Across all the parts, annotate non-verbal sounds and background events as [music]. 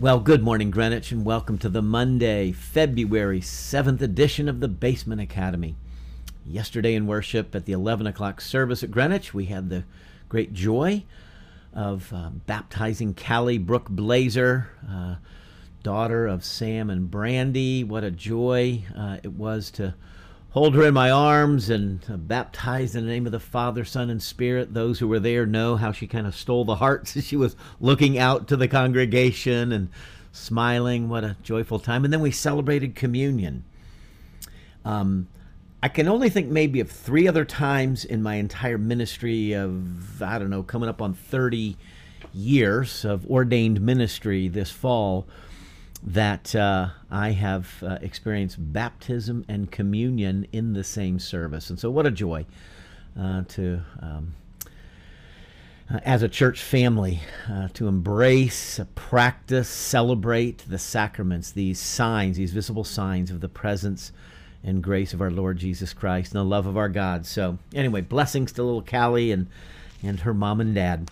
Well, good morning, Greenwich, and welcome to the Monday, February 7th edition of the Basement Academy. Yesterday in worship at the 11 o'clock service at Greenwich, we had the great joy of uh, baptizing Callie Brooke Blazer, uh, daughter of Sam and Brandy. What a joy uh, it was to hold her in my arms and uh, baptize in the name of the Father, Son, and Spirit. Those who were there know how she kind of stole the hearts [laughs] as she was looking out to the congregation and smiling. What a joyful time. And then we celebrated communion. Um, I can only think maybe of three other times in my entire ministry of, I don't know, coming up on 30 years of ordained ministry this fall that uh, I have uh, experienced baptism and communion in the same service. And so, what a joy uh, to, um, uh, as a church family, uh, to embrace, practice, celebrate the sacraments, these signs, these visible signs of the presence and grace of our Lord Jesus Christ and the love of our God. So, anyway, blessings to little Callie and, and her mom and dad.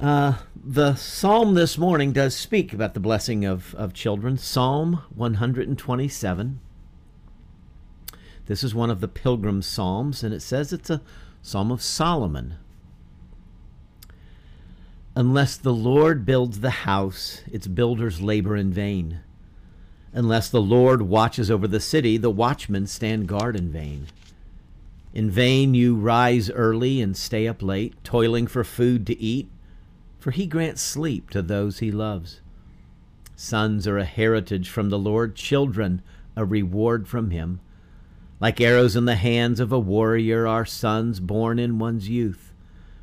Uh, the psalm this morning does speak about the blessing of, of children. Psalm 127. This is one of the pilgrim psalms, and it says it's a psalm of Solomon. Unless the Lord builds the house, its builders labor in vain. Unless the Lord watches over the city, the watchmen stand guard in vain. In vain you rise early and stay up late, toiling for food to eat for he grants sleep to those he loves. Sons are a heritage from the Lord, children a reward from him. Like arrows in the hands of a warrior are sons born in one's youth.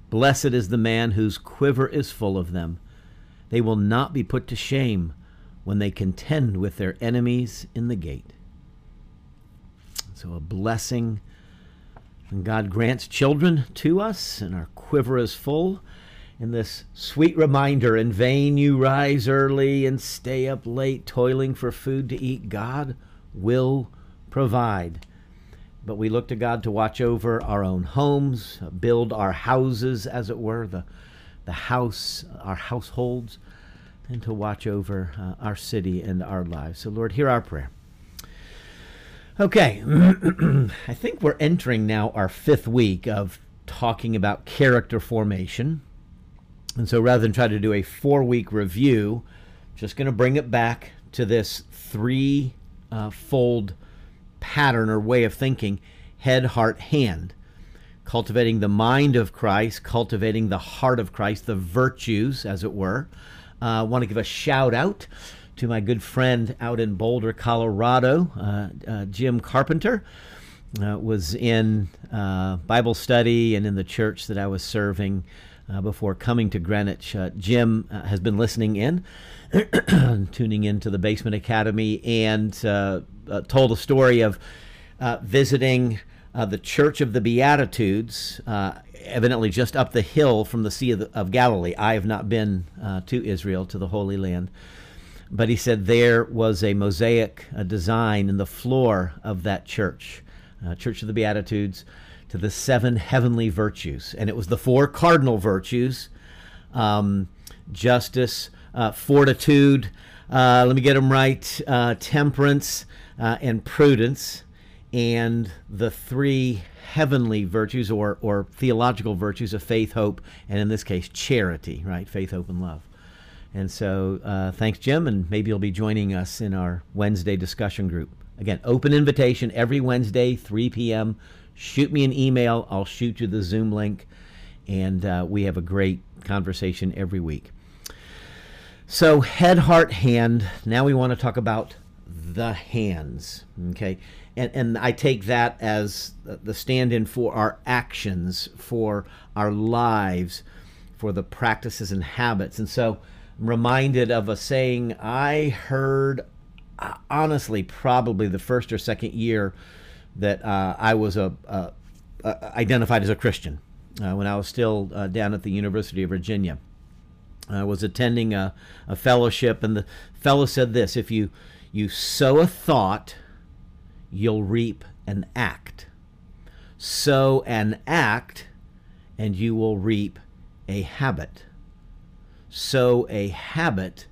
Blessed is the man whose quiver is full of them. They will not be put to shame when they contend with their enemies in the gate. So, a blessing. And God grants children to us, and our quiver is full in this sweet reminder in vain you rise early and stay up late toiling for food to eat. God will provide. But we look to god to watch over our own homes build our houses as it were the the house our households and to watch over uh, our city and our lives. So lord hear our prayer. Okay. [clears throat] I think we're entering now our fifth week of talking about character formation and so rather than try to do a four week review, just going to bring it back to this three uh, fold pattern or way of thinking head, heart, hand. Cultivating the mind of Christ, cultivating the heart of Christ, the virtues, as it were. I uh, want to give a shout out to my good friend out in Boulder, Colorado, uh, uh Jim Carpenter. Uh, was in uh, Bible study and in the church that I was serving uh, before coming to Greenwich. Uh, Jim uh, has been listening in, [coughs] tuning into the Basement Academy, and uh, uh, told a story of uh, visiting the Church of the Beatitudes, evidently just up the hill from the Sea of, the, of Galilee. I have not been to Israel, to the Holy Land. But he said there was a mosaic design in the floor of that church, Church of the Beatitudes to the seven heavenly virtues. And it was the four cardinal virtues um, justice, uh, fortitude, uh, let me get them right, uh, temperance, uh, and prudence. And the three heavenly virtues or, or theological virtues of faith, hope, and in this case, charity, right? Faith, hope, and love. And so, uh, thanks, Jim, and maybe you'll be joining us in our Wednesday discussion group. Again, open invitation every Wednesday, 3 p.m shoot me an email. I'll shoot you the Zoom link, and uh, we have a great conversation every week. So, head, heart, hand. Now we want to talk about the hands. Okay. And, and I take that as the stand in for our actions, for our lives, for the practices and habits. And so I'm reminded of a saying I heard, uh, honestly, probably the first or second year that uh, I was a, identified as a Christian uh, when I was still uh, down at the University of Virginia. I was attending a, a fellowship, and the fellow said this: "If you you sow a thought, you'll reap an act. Sow an act, and you will reap a habit. Sow a habit,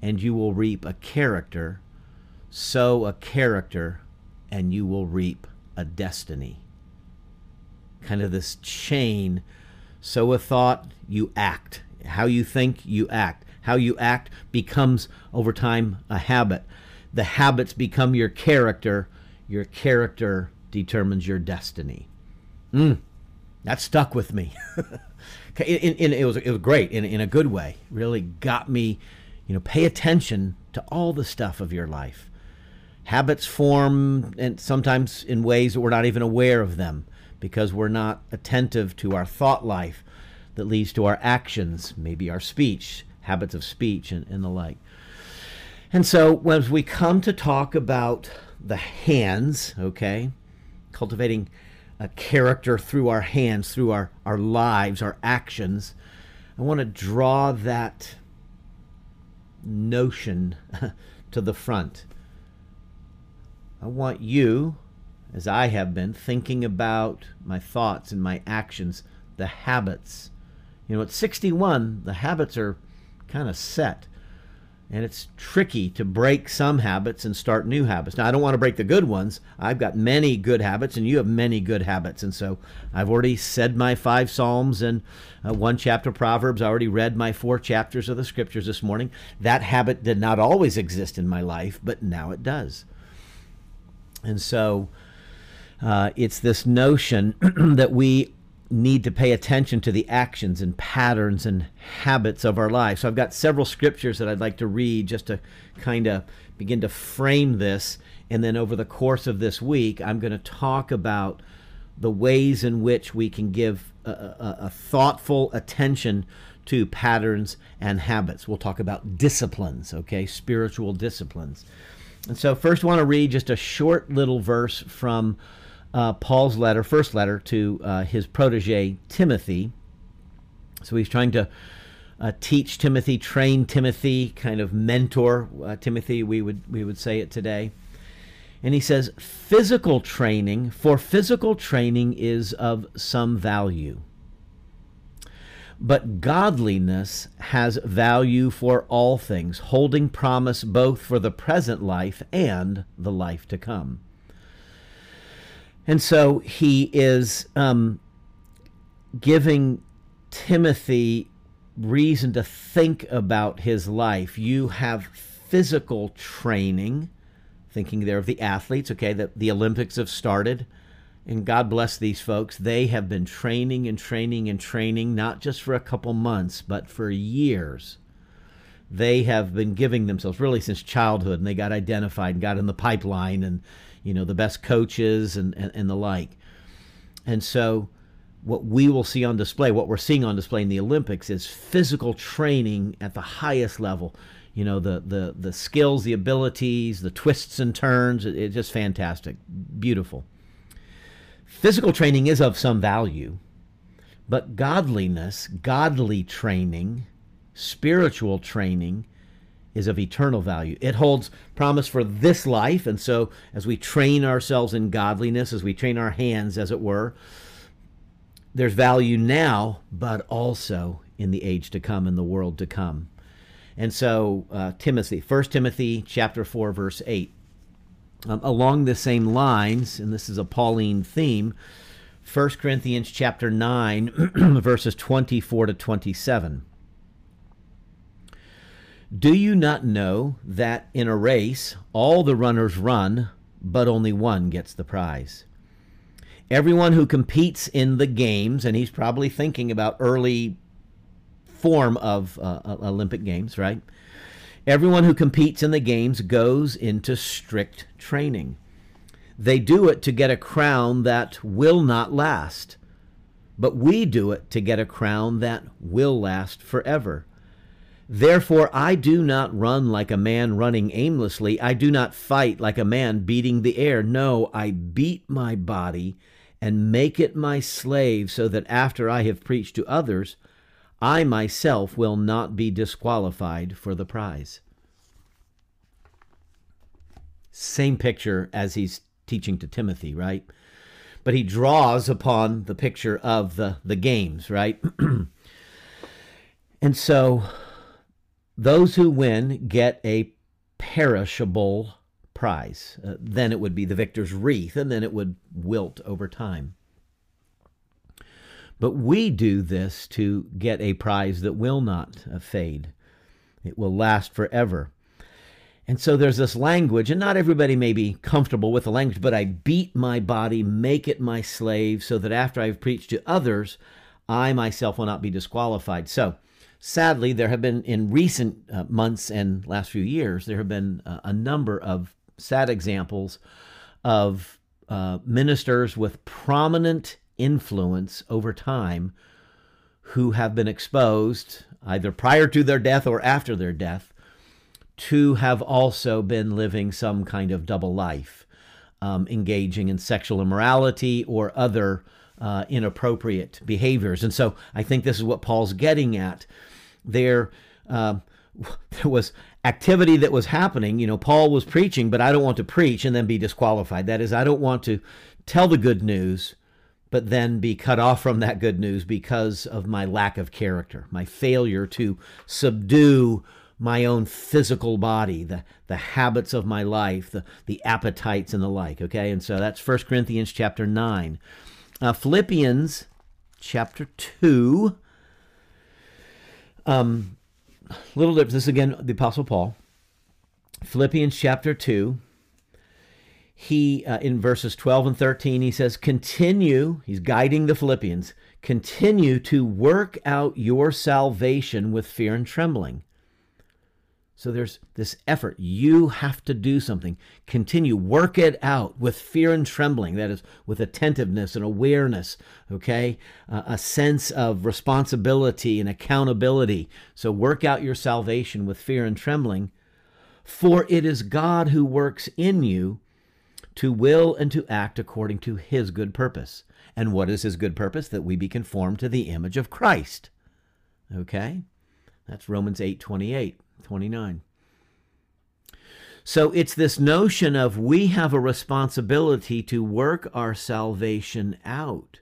and you will reap a character. Sow a character, and you will reap a destiny. Kind of this chain. So a thought, you act. How you think, you act. How you act becomes, over time, a habit. The habits become your character. Your character determines your destiny. Mm, that stuck with me. [laughs] in, in, it, was, it was great in, in a good way. Really got me, you know, pay attention to all the stuff of your life. Habits form and sometimes in ways that we're not even aware of them because we're not attentive to our thought life that leads to our actions, maybe our speech, habits of speech, and, and the like. And so, when we come to talk about the hands, okay, cultivating a character through our hands, through our, our lives, our actions, I want to draw that notion [laughs] to the front. I want you, as I have been, thinking about my thoughts and my actions, the habits. You know, at 61, the habits are kind of set. And it's tricky to break some habits and start new habits. Now, I don't want to break the good ones. I've got many good habits, and you have many good habits. And so I've already said my five Psalms and uh, one chapter Proverbs. I already read my four chapters of the scriptures this morning. That habit did not always exist in my life, but now it does. And so uh, it's this notion [clears throat] that we need to pay attention to the actions and patterns and habits of our lives. So I've got several scriptures that I'd like to read just to kind of begin to frame this. And then over the course of this week, I'm going to talk about the ways in which we can give a, a, a thoughtful attention to patterns and habits. We'll talk about disciplines, okay, spiritual disciplines. And so, first, I want to read just a short little verse from uh, Paul's letter, first letter to uh, his protege Timothy. So he's trying to uh, teach Timothy, train Timothy, kind of mentor uh, Timothy. We would we would say it today. And he says, physical training, for physical training is of some value. But godliness has value for all things, holding promise both for the present life and the life to come. And so he is um, giving Timothy reason to think about his life. You have physical training, thinking there of the athletes, okay, that the Olympics have started. And God bless these folks. They have been training and training and training, not just for a couple months, but for years. They have been giving themselves really since childhood, and they got identified and got in the pipeline and you know, the best coaches and, and, and the like. And so what we will see on display, what we're seeing on display in the Olympics is physical training at the highest level. You know, the the the skills, the abilities, the twists and turns, it, it's just fantastic. Beautiful. Physical training is of some value, but godliness, godly training, spiritual training is of eternal value. It holds promise for this life. And so, as we train ourselves in godliness, as we train our hands, as it were, there's value now, but also in the age to come, in the world to come. And so, uh, Timothy, 1 Timothy chapter 4, verse 8. Um, along the same lines, and this is a Pauline theme, 1 Corinthians chapter 9, [clears throat] verses 24 to 27. Do you not know that in a race all the runners run, but only one gets the prize? Everyone who competes in the games, and he's probably thinking about early form of uh, Olympic Games, right? Everyone who competes in the games goes into strict training. They do it to get a crown that will not last, but we do it to get a crown that will last forever. Therefore, I do not run like a man running aimlessly. I do not fight like a man beating the air. No, I beat my body and make it my slave, so that after I have preached to others, I myself will not be disqualified for the prize. Same picture as he's teaching to Timothy, right? But he draws upon the picture of the, the games, right? [clears throat] and so those who win get a perishable prize. Uh, then it would be the victor's wreath, and then it would wilt over time. But we do this to get a prize that will not uh, fade, it will last forever. And so there's this language, and not everybody may be comfortable with the language, but I beat my body, make it my slave, so that after I've preached to others, I myself will not be disqualified. So, sadly, there have been in recent uh, months and last few years, there have been uh, a number of sad examples of uh, ministers with prominent influence over time who have been exposed either prior to their death or after their death to have also been living some kind of double life, um, engaging in sexual immorality or other uh, inappropriate behaviors. And so I think this is what Paul's getting at. There, uh, [laughs] there was activity that was happening. You know, Paul was preaching, but I don't want to preach and then be disqualified. That is, I don't want to tell the good news, but then be cut off from that good news because of my lack of character, my failure to subdue my own physical body, the, the habits of my life, the, the appetites and the like. Okay, and so that's 1 Corinthians chapter 9. Uh, Philippians chapter 2. Um, little difference. This is again the Apostle Paul. Philippians chapter 2. He, uh, in verses 12 and 13, he says, Continue, he's guiding the Philippians, continue to work out your salvation with fear and trembling. So there's this effort. You have to do something. Continue, work it out with fear and trembling. That is, with attentiveness and awareness, okay? Uh, a sense of responsibility and accountability. So work out your salvation with fear and trembling. For it is God who works in you to will and to act according to his good purpose. And what is his good purpose? That we be conformed to the image of Christ. Okay? That's Romans 8 28. 29. So it's this notion of we have a responsibility to work our salvation out,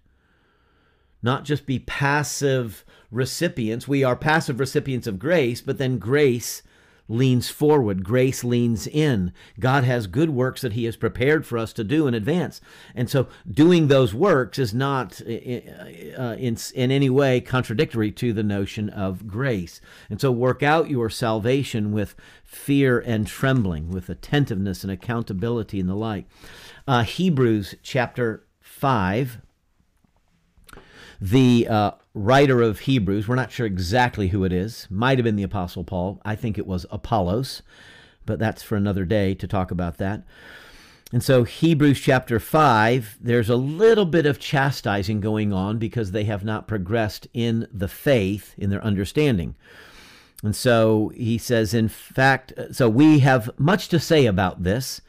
not just be passive recipients. We are passive recipients of grace, but then grace leans forward, grace leans in. God has good works that He has prepared for us to do in advance. And so doing those works is not uh, uh, in, in any way contradictory to the notion of grace. And so work out your salvation with fear and trembling, with attentiveness and accountability and the like. Uh, Hebrews chapter 5 the uh, writer of Hebrews, we're not sure exactly who it is, might have been the Apostle Paul. I think it was Apollos, but that's for another day to talk about that. And so, Hebrews chapter 5, there's a little bit of chastising going on because they have not progressed in the faith, in their understanding. And so he says, in fact, so we have much to say about this,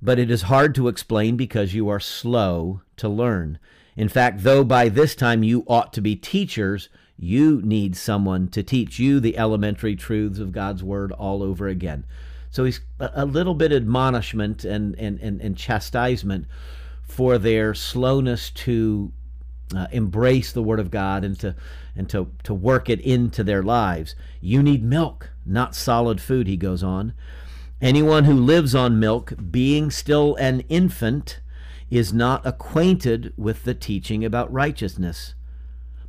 but it is hard to explain because you are slow to learn. In fact, though by this time you ought to be teachers, you need someone to teach you the elementary truths of God's word all over again. So he's a little bit admonishment and, and, and, and chastisement for their slowness to uh, embrace the word of God and to and to, to work it into their lives. You need milk, not solid food, he goes on. Anyone who lives on milk, being still an infant, is not acquainted with the teaching about righteousness.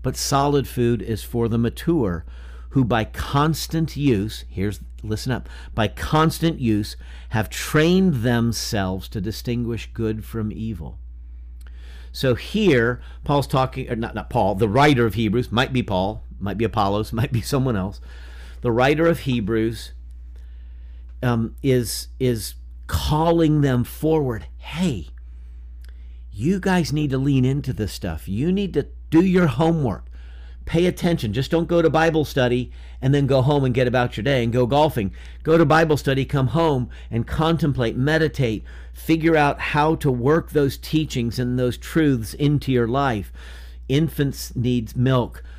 But solid food is for the mature, who by constant use, here's listen up, by constant use have trained themselves to distinguish good from evil. So here, Paul's talking, or not, not Paul, the writer of Hebrews, might be Paul, might be Apollos, [laughs] might be someone else. The writer of Hebrews um, is, is calling them forward. Hey, you guys need to lean into this stuff. You need to do your homework. Pay attention. Just don't go to Bible study and then go home and get about your day and go golfing. Go to Bible study, come home and contemplate, meditate, figure out how to work those teachings and those truths into your life. Infants need milk. [laughs]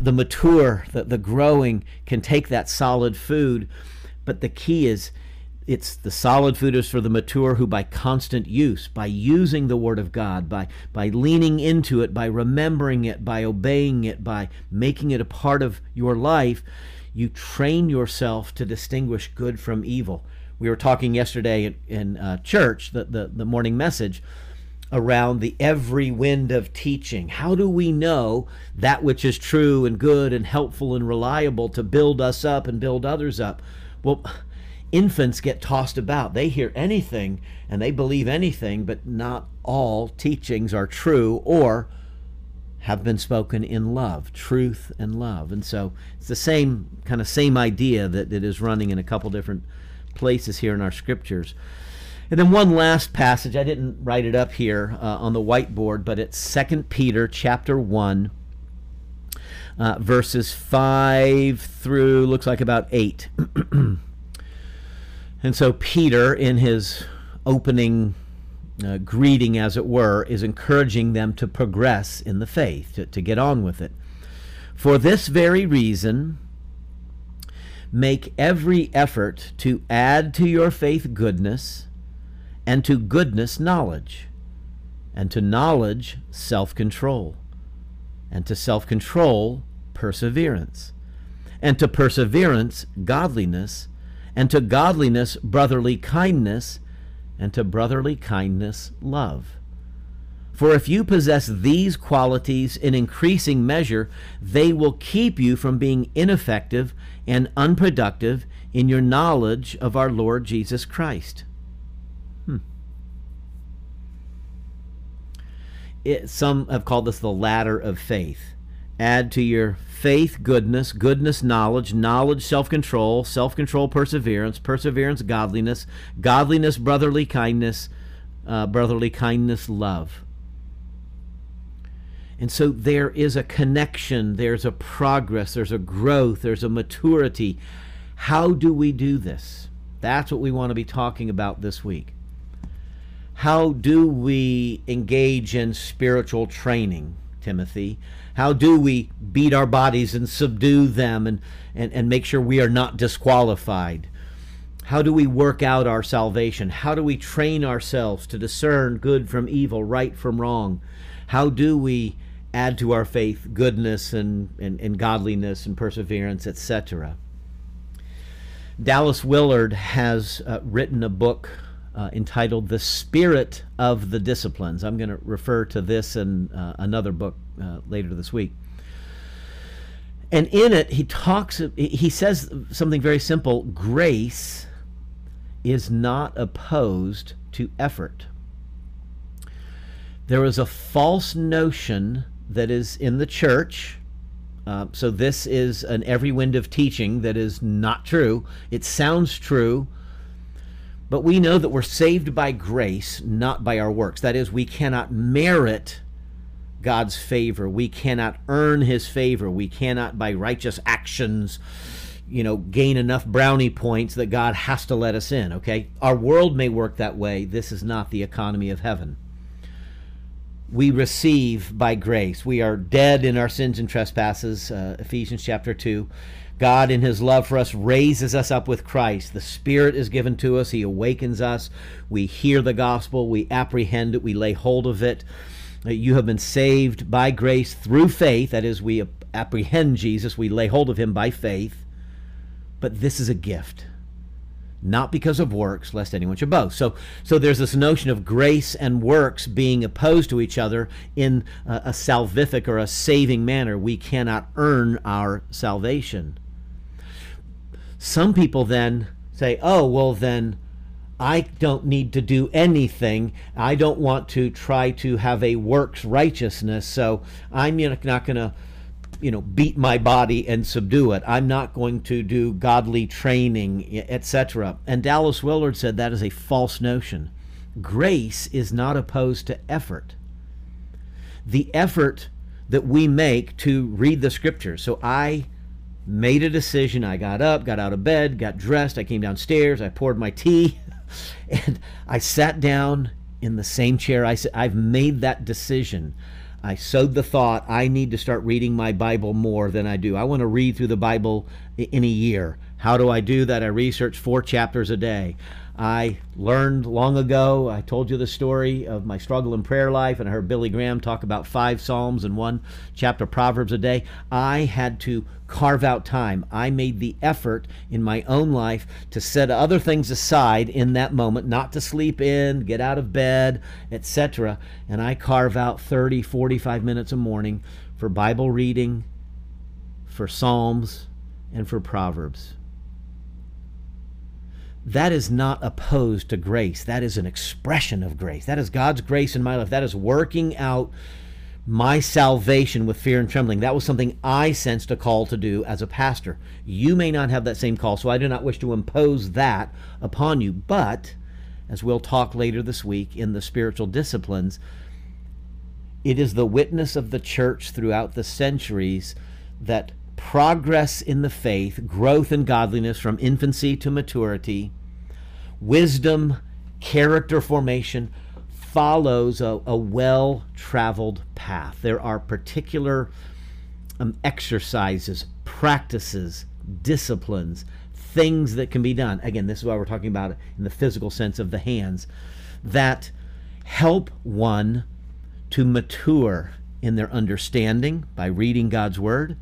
The mature, the, the growing can take that solid food. But the key is it's the solid food is for the mature who by constant use by using the word of god by by leaning into it by remembering it by obeying it by making it a part of your life You train yourself to distinguish good from evil. We were talking yesterday in, in uh, church, the, the, the morning message, around the every wind of teaching. How do we know that which is true and good and helpful and reliable to build us up and build others up? Well, infants get tossed about. They hear anything and they believe anything, but not all teachings are true or have been spoken in love, truth and love. And so it's the same kind of same idea that it is running in a couple different places here in our scriptures. And then one last passage, I didn't write it up here uh, on the whiteboard, but it's Second Peter chapter 1, uh, verses 5 through, looks like about 8. [clears throat] and so Peter, in his opening uh, greeting, as it were, is encouraging them to progress in the faith, to, to get on with it. For this very reason, make every effort to add to your faith goodness and to goodness knowledge, and to knowledge self control, and to self control perseverance, and to perseverance godliness, and to godliness brotherly kindness, and to brotherly kindness love. For if you possess these qualities in increasing measure, they will keep you from being ineffective and unproductive in your knowledge of our Lord Jesus Christ. Hmm. it, some have called this the ladder of faith. Add to your faith goodness, goodness knowledge, knowledge self control, self control perseverance, perseverance godliness, godliness brotherly kindness, uh, brotherly kindness love. And so there is a connection, there's a progress, there's a growth, there's a maturity. How do we do this? That's what we want to be talking about this week how do we engage in spiritual training, Timothy? How do we beat our bodies and subdue them and, and, and make sure we are not disqualified? How do we work out our salvation? How do we train ourselves to discern good from evil, right from wrong? How do we add to our faith goodness and, and, and godliness and perseverance, etc.? Dallas Willard has uh, written a book uh, entitled The Spirit of the Disciplines. I'm going to refer to this in uh, another book uh, later this week. And in it, he talks, he says something very simple grace is not opposed to effort. There is a false notion that is in the church. Uh, so, this is an every wind of teaching that is not true. It sounds true, but we know that we're saved by grace, not by our works. That is, we cannot merit God's favor. We cannot earn his favor. We cannot, by righteous actions, you know, gain enough brownie points that God has to let us in, okay? Our world may work that way. This is not the economy of heaven. We receive by grace. We are dead in our sins and trespasses, uh, Ephesians chapter 2. God, in His love for us, raises us up with Christ. The Spirit is given to us. He awakens us. We hear the gospel. We apprehend it. We lay hold of it. Uh, you have been saved by grace through faith. That is, we apprehend Jesus. We lay hold of Him by faith. But this is a gift not because of works, lest anyone should boast. So, so there's this notion of grace and works being opposed to each other in a, a salvific or a saving manner. We cannot earn our salvation. Some people then say, oh, well, then I don't need to do anything. I don't want to try to have a works righteousness, so I'm not going to you know beat my body and subdue it. I'm not going to do godly training etc and dallas willard said that is a false notion. Grace is not opposed to effort. The effort that we make to read the scriptures so i made a decision. I got up, got out of bed, got dressed, I came downstairs, I poured my tea, [laughs] and I sat down in the same chair. I said, I've made that decision. I sowed the thought, I need to start reading my Bible more than I do. I want to read through the Bible in a year. How do I do that? I research four chapters a day. I learned long ago, I told you the story of my struggle in prayer life, and I heard Billy Graham talk about five Psalms and one chapter Proverbs a day. I had to carve out time. I made the effort in my own life to set other things aside in that moment, not to sleep in, get out of bed, etc. And I carve out 30, 45 minutes a morning for Bible reading, for Psalms, and for Proverbs that is not opposed to grace. That is an expression of grace. That is God's grace in my life. That is working out my salvation with fear and trembling. That was something I sensed a call to do as a pastor. You may not have that same call, so I do not wish to impose that upon you. But, as we'll talk later this week in the spiritual disciplines, it is the witness of the church throughout the centuries that progress in the faith, growth in godliness from infancy to maturity, wisdom, character formation follows a, a well traveled path. There are particular um, exercises, practices, disciplines, things that can be done. Again, this is why we're talking about it in the physical sense of the hands that help one to mature in their understanding by reading God's Word,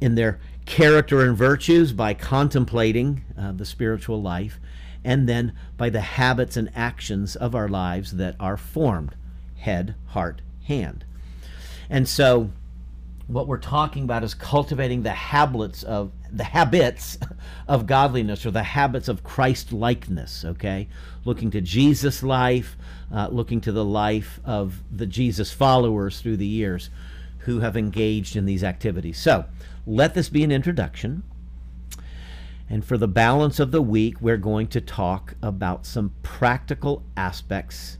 in their character and virtues by contemplating uh, the spiritual life, and then by the habits and actions of our lives that are formed head, heart, hand. And so, what we're talking about is cultivating the habits of the habits [laughs] of godliness or the habits of Christ likeness, okay? Looking to Jesus' life, uh, looking to the life of the Jesus followers through the years who have engaged in these activities. So, let this be an introduction. And for the balance of the week, we're going to talk about some practical aspects,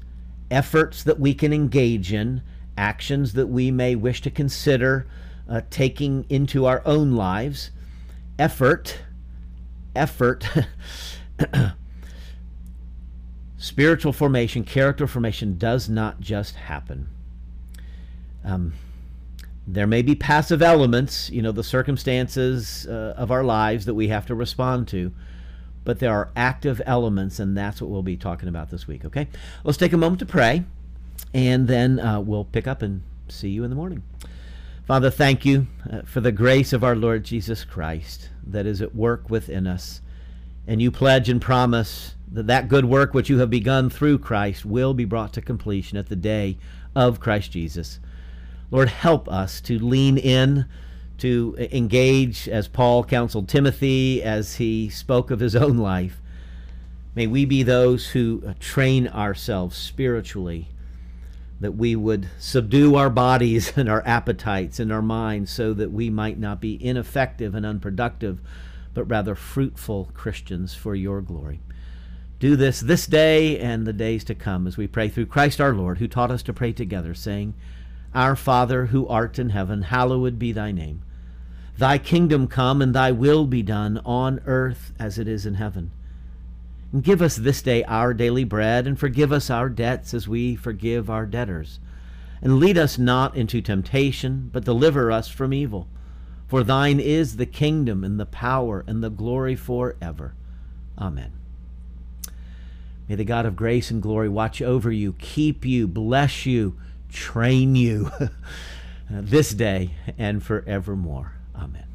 efforts that we can engage in, actions that we may wish to consider uh, taking into our own lives. Effort, effort, [coughs] spiritual formation, character formation does not just happen. Um, there may be passive elements, you know, the circumstances uh, of our lives that we have to respond to, but there are active elements, and that's what we'll be talking about this week, okay? Let's take a moment to pray, and then uh, we'll pick up and see you in the morning. Father, thank you uh, for the grace of our Lord Jesus Christ that is at work within us. And you pledge and promise that that good work which you have begun through Christ will be brought to completion at the day of Christ Jesus. Lord, help us to lean in, to engage as Paul counseled Timothy as he spoke of his [laughs] own life. May we be those who train ourselves spiritually, that we would subdue our bodies [laughs] and our appetites and our minds so that we might not be ineffective and unproductive, but rather fruitful Christians for your glory. Do this this day and the days to come as we pray through Christ our Lord, who taught us to pray together, saying, our Father who art in heaven, hallowed be thy name. Thy kingdom come, and thy will be done on earth as it is in heaven. And give us this day our daily bread, and forgive us our debts as we forgive our debtors. And lead us not into temptation, but deliver us from evil. For thine is the kingdom, and the power, and the glory forever. Amen. May the God of grace and glory watch over you, keep you, bless you, train you [laughs] this day and forevermore. Amen.